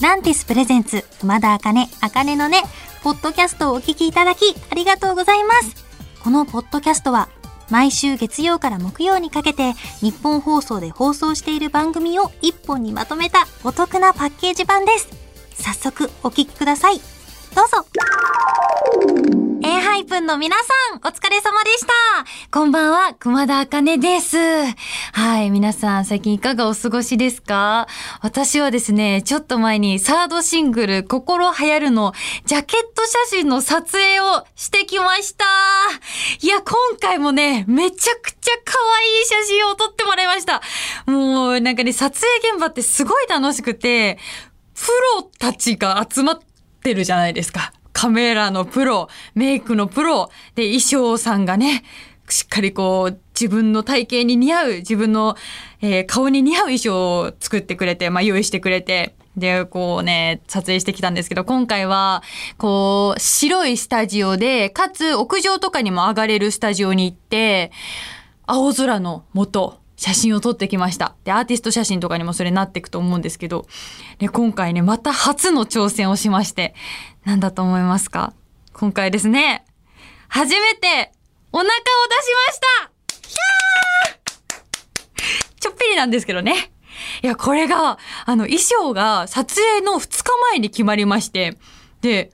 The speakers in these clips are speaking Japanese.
ランティスプレゼンツ、まだあかね、あかねのね、ポッドキャストをお聞きいただき、ありがとうございます。このポッドキャストは、毎週月曜から木曜にかけて、日本放送で放送している番組を一本にまとめたお得なパッケージ版です。早速、お聞きください。どうぞ。エーハイプンの皆さん、お疲れ様でした。こんばんは、熊田茜です。はい、皆さん、最近いかがお過ごしですか？私はですね、ちょっと前にサードシングル、心流行るの、ジャケット写真の撮影をしてきました。いや、今回もね、めちゃくちゃ可愛い写真を撮ってもらいました。もう、なんかね、撮影現場ってすごい楽しくて、プロたちが集まってるじゃないですか。カメラのプロ、メイクのプロ、で、衣装さんがね、しっかりこう、自分の体型に似合う、自分の、えー、顔に似合う衣装を作ってくれて、まあ、用意してくれて、で、こうね、撮影してきたんですけど、今回は、こう、白いスタジオで、かつ屋上とかにも上がれるスタジオに行って、青空の下、写真を撮ってきました。で、アーティスト写真とかにもそれなっていくと思うんですけど、で、今回ね、また初の挑戦をしまして、なんだと思いますか？今回ですね、初めてお腹を出しましたひゃーちょっぴりなんですけどね。いや、これが、あの、衣装が撮影の2日前に決まりまして、で、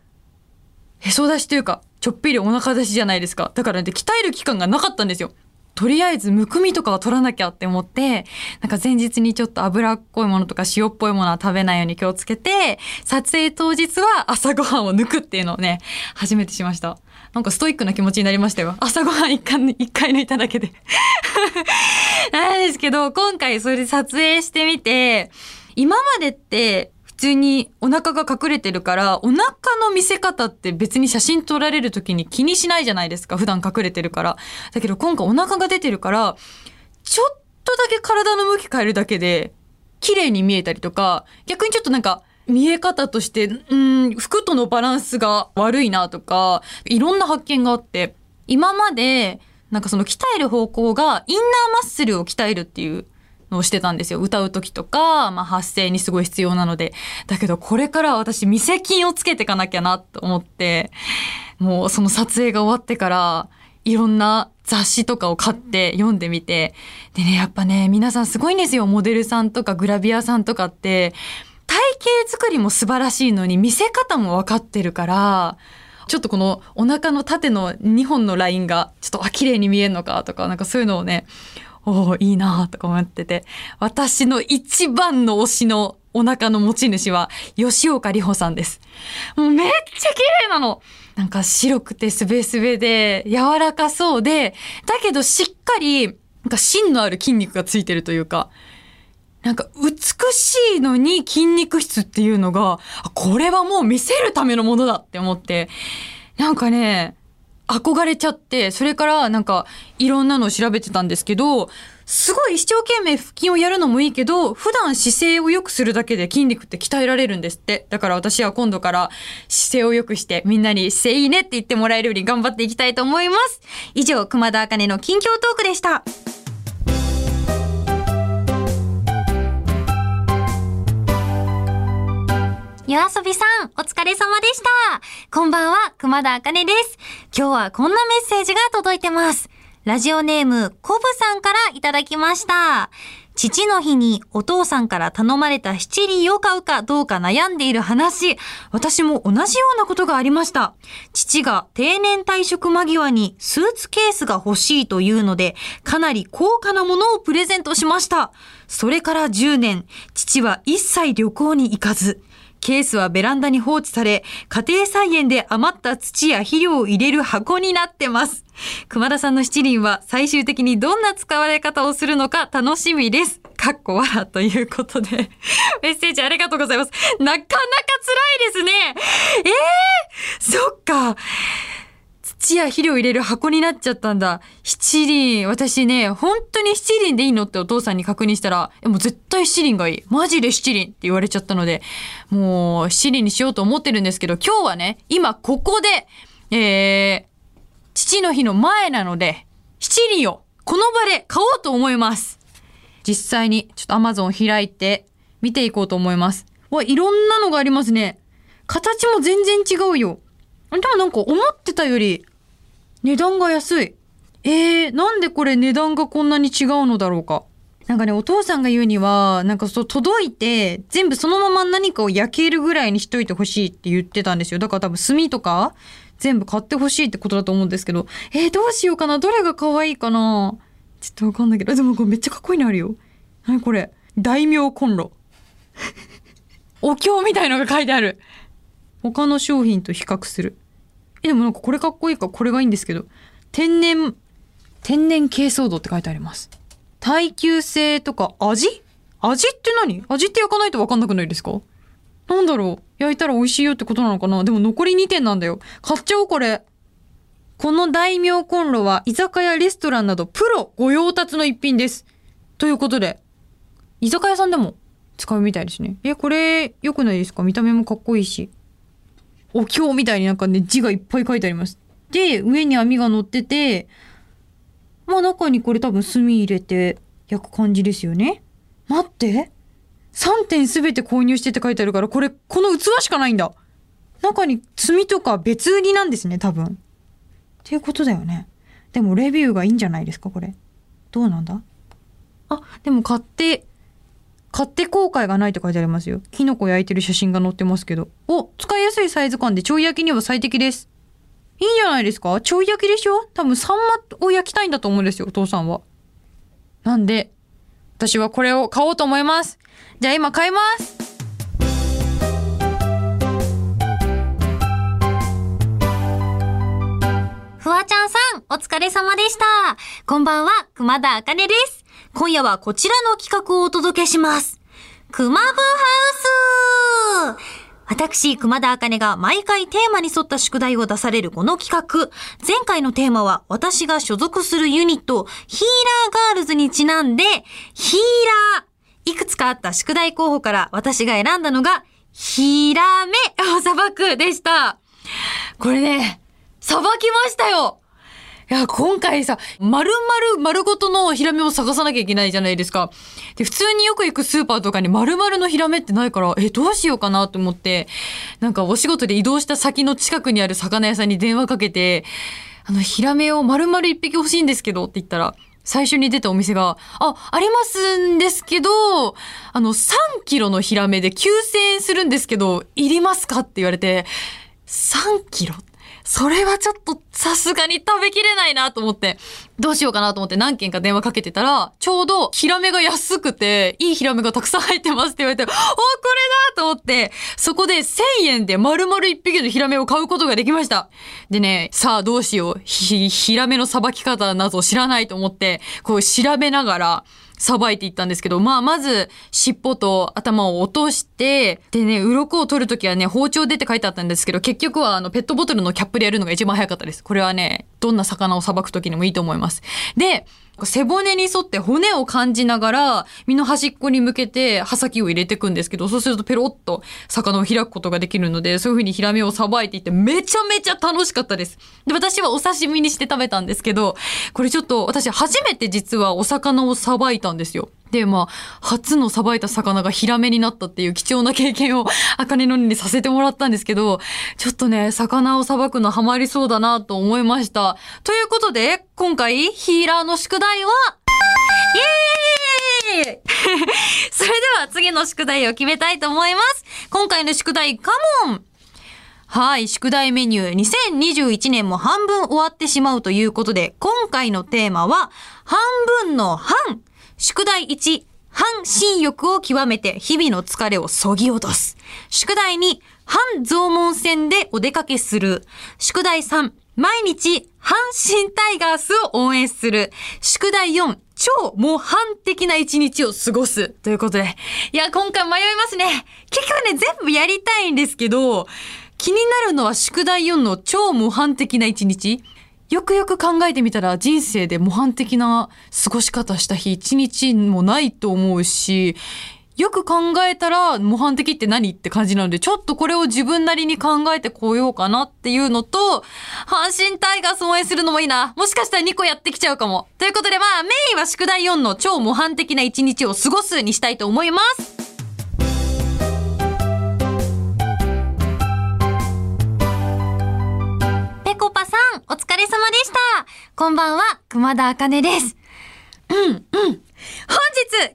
へそ出しというか、ちょっぴりお腹出しじゃないですか。だからね、鍛える期間がなかったんですよ。とりあえずむくみとかは取らなきゃって思って、なんか前日にちょっと脂っこいものとか塩っぽいものは食べないように気をつけて、撮影当日は朝ごはんを抜くっていうのをね、初めてしました。なんかストイックな気持ちになりましたよ。朝ごはん一回一回抜いただけで。なんですけど、今回それで撮影してみて、今までって通にお腹が隠れてるから、お腹の見せ方って別に写真撮られる時に気にしないじゃないですか。普段隠れてるから。だけど今回お腹が出てるから、ちょっとだけ体の向き変えるだけで、綺麗に見えたりとか、逆にちょっとなんか、見え方として、うん、服とのバランスが悪いなとか、いろんな発見があって、今まで、なんかその鍛える方向が、インナーマッスルを鍛えるっていうのをしてたんですよ。歌う時とか、まあ、発声にすごい必要なので。だけどこれから私、見せ筋をつけていかなきゃなと思って、もうその撮影が終わってから、いろんな雑誌とかを買って読んでみて。でね、やっぱね、皆さんすごいんですよ。モデルさんとかグラビアさんとかって、体型作りも素晴らしいのに見せ方も分かってるから、ちょっとこのお腹の縦の2本のラインがちょっとあ綺麗に見えるのかとか、なんかそういうのをね、おおいいなとか思ってて、私の一番の推しのお腹の持ち主は吉岡里帆さんです。もうめっちゃ綺麗なの。なんか白くてすべすべで柔らかそうで、だけどしっかり、なんか芯のある筋肉がついてるというか、なんか美しいのに筋肉質っていうのが、これはもう見せるためのものだって思って、なんかね、憧れちゃって、それからなんかいろんなのを調べてたんですけど、すごい一生懸命腹筋をやるのもいいけど、普段姿勢を良くするだけで筋肉って鍛えられるんですって。だから私は今度から姿勢を良くしてみんなに姿勢いいねって言ってもらえるように頑張っていきたいと思います。以上、熊田茜の近況トークでした。夜遊びさん、お疲れ様でした。こんばんは、熊田茜です。今日はこんなメッセージが届いてます。ラジオネーム、コブさんからいただきました。父の日にお父さんから頼まれた七輪を買うかどうか悩んでいる話、私も同じようなことがありました。父が定年退職間際にスーツケースが欲しいというので、かなり高価なものをプレゼントしました。それから10年、父は一切旅行に行かず、ケースはベランダに放置され、家庭菜園で余った土や肥料を入れる箱になってます。熊田さんの七輪は最終的にどんな使われ方をするのか楽しみです。かっこわらということで メッセージありがとうございます。なかなか辛いですね。ええー、そっか。土や肥料入れる箱になっちゃったんだ。七輪、私ね、本当に七輪でいいのってお父さんに確認したら、もう絶対七輪がいい。マジで七輪って言われちゃったので、もう七輪にしようと思ってるんですけど、今日はね、今ここで、えー、父の日の前なので、七輪をこの場で買おうと思います。実際にちょっと Amazon 開いて見ていこうと思います。わ、いろんなのがありますね。形も全然違うよ。でもなんか思ってたより値段が安い。えー、なんでこれ値段がこんなに違うのだろうか。なんかね、お父さんが言うには、なんかそう届いて、全部そのまま何かを焼けるぐらいにしといてほしいって言ってたんですよ。だから多分炭とか全部買ってほしいってことだと思うんですけど、えー、どうしようかな？どれが可愛いかな？ちょっとわかんないけど、でもこれめっちゃかっこいいのあるよ。何これ？大名コンロ。お経みたいのが書いてある。他の商品と比較する。え、でもなんかこれかっこいいかこれがいいんですけど、天然、天然珪藻土って書いてあります。耐久性とか味？味って何？味って焼かないとわかんなくないですか？なんだろう？焼いたら美味しいよってことなのかな？でも残り2点なんだよ。買っちゃおうこれ。この大名コンロは居酒屋レストランなどプロ御用達の一品です。ということで、居酒屋さんでも使うみたいですね。え、これ良くないですか？見た目もかっこいいし。お経みたいになんかね、字がいっぱい書いてあります。で、上に網が乗ってて、まあ中にこれ多分炭入れて焼く感じですよね。待って。3点すべて購入してって書いてあるから、これ、この器しかないんだ。中に炭とか別売りなんですね、多分。っていうことだよね。でもレビューがいいんじゃないですか、これ。どうなんだ？あ、でも買って、買って後悔がないって書いてありますよ。キノコ焼いてる写真が載ってますけど。お、使いやすいサイズ感でちょい焼きには最適です。いいんじゃないですか？ちょい焼きでしょ？多分サンマを焼きたいんだと思うんですよ、お父さんは。なんで、私はこれを買おうと思います。じゃあ今買います。フワちゃんさん、お疲れ様でした。こんばんは、熊田あかねです。今夜はこちらの企画をお届けします。熊部ハウス私、熊田茜が毎回テーマに沿った宿題を出されるこの企画。前回のテーマは私が所属するユニット、ヒーラーガールズにちなんで、ヒーラー。いくつかあった宿題候補から私が選んだのが、ヒラメをさばくでした。これね、さばきましたよいや、今回さ、丸々丸ごとのヒラメを探さなきゃいけないじゃないですか。で、普通によく行くスーパーとかに丸々のヒラメってないから、え、どうしようかなと思って、なんかお仕事で移動した先の近くにある魚屋さんに電話かけて、あの、ヒラメを丸々一匹欲しいんですけどって言ったら、最初に出たお店が、あ、ありますんですけど、あの、3キロのヒラメで9000円するんですけど、いりますかって言われて、3キロそれはちょっとさすがに食べきれないなと思って、どうしようかなと思って何件か電話かけてたら、ちょうどヒラメが安くて、いいヒラメがたくさん入ってますって言われて、おこれだと思って、そこで1000円で丸々1匹のヒラメを買うことができました。でね、さあどうしよう。ヒラメのさばき方など知らないと思って、こう調べながら、さばいていったんですけど、まあ、まず、尻尾と頭を落として、でね、鱗を取るときはね、包丁でって書いてあったんですけど、結局はあの、ペットボトルのキャップでやるのが一番早かったです。これはね、どんな魚をさばくときにもいいと思います。で、背骨に沿って骨を感じながら、身の端っこに向けて刃先を入れていくんですけど、そうするとペロッと魚を開くことができるので、そういう風にヒラメをさばいていってめちゃめちゃ楽しかったです。で、私はお刺身にして食べたんですけど、これちょっと私初めて実はお魚をさばいたんですよ。で、まあ、初のさばいた魚がヒラメになったっていう貴重な経験を、あかねのにさせてもらったんですけど、ちょっとね、魚をさばくのハマりそうだなと思いました。ということで、今回、ヒーラーの宿題は、イエーイ それでは次の宿題を決めたいと思います。今回の宿題、カモンはい、宿題メニュー2021年も半分終わってしまうということで、今回のテーマは、半分の半宿題1、半身欲を極めて日々の疲れをそぎ落とす。宿題2、半増門戦でお出かけする。宿題3、毎日、阪神タイガースを応援する。宿題4、超模範的な一日を過ごす。ということで。いや、今回迷いますね。結局ね、全部やりたいんですけど、気になるのは宿題4の超模範的な一日。よくよく考えてみたら人生で模範的な過ごし方した日一日もないと思うし、よく考えたら模範的って何って感じなので、ちょっとこれを自分なりに考えてこようかなっていうのと、阪神タイガース応援するのもいいな。もしかしたら2個やってきちゃうかも。ということでまあ、メインは宿題4の超模範的な一日を過ごすにしたいと思います。れ様でした。こんばんは、熊田茜です。うん、うん。本日、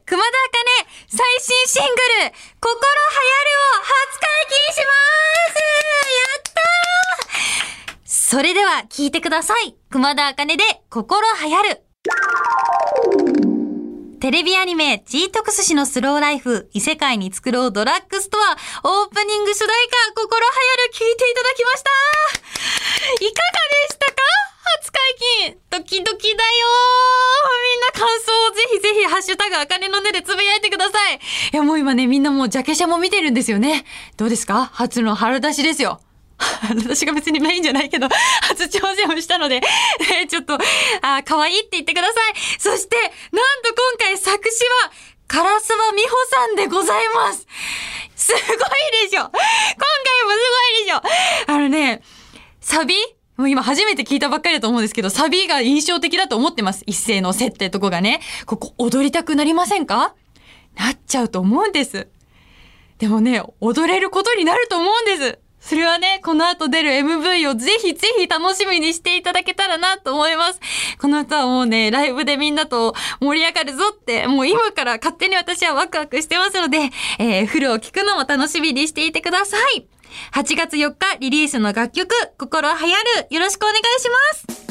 熊田茜最新シングル、心流行るを初解禁しますやったーそれでは聞いてください。熊田茜で心流行る。テレビアニメ、ジートクス氏のスローライフ、異世界に作ろうドラッグストア、オープニング主題歌、心流行る、聞いていただきました。いかがでしたか？初解禁ドキドキだよみんな感想をぜひぜひ、ハッシュタグ、あかねのねでつぶやいてください。いや、もう今ね、みんなもうジャケ写も見てるんですよね。どうですか？初の春出しですよ。私が別にメインじゃないけど、初挑戦をしたので、えーちょっと、あ、可愛いって言ってください。そして、なんと今回作詞は、唐沢美穂さんでございます。すごいでしょ今回もすごいでしょあのね、サビもう今初めて聞いたばっかりだと思うんですけど、サビが印象的だと思ってます。一斉のせってとこがね。ここ踊りたくなりませんか？なっちゃうと思うんです。でもね、踊れることになると思うんです。それはね、この後出る MV をぜひぜひ楽しみにしていただけたらなと思います。この歌はもうね、ライブでみんなと盛り上がるぞって、もう今から勝手に私はワクワクしてますので、えー、フルを聴くのも楽しみにしていてください。8月4日リリースの楽曲、心流行る、よろしくお願いします。